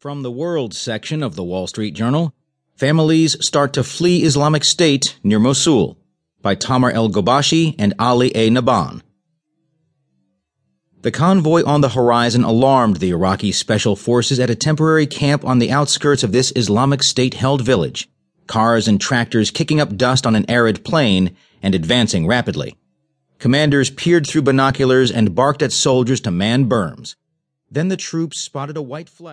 From the World section of the Wall Street Journal, Families Start to Flee Islamic State Near Mosul by Tamer El-Ghobashy and Ali A. Nabhan. The convoy on the horizon alarmed the Iraqi special forces at a temporary camp on the outskirts of this Islamic State held village, cars and tractors kicking up dust on an arid plain and advancing rapidly. Commanders peered through binoculars and barked at soldiers to man berms. Then the troops spotted a white flag.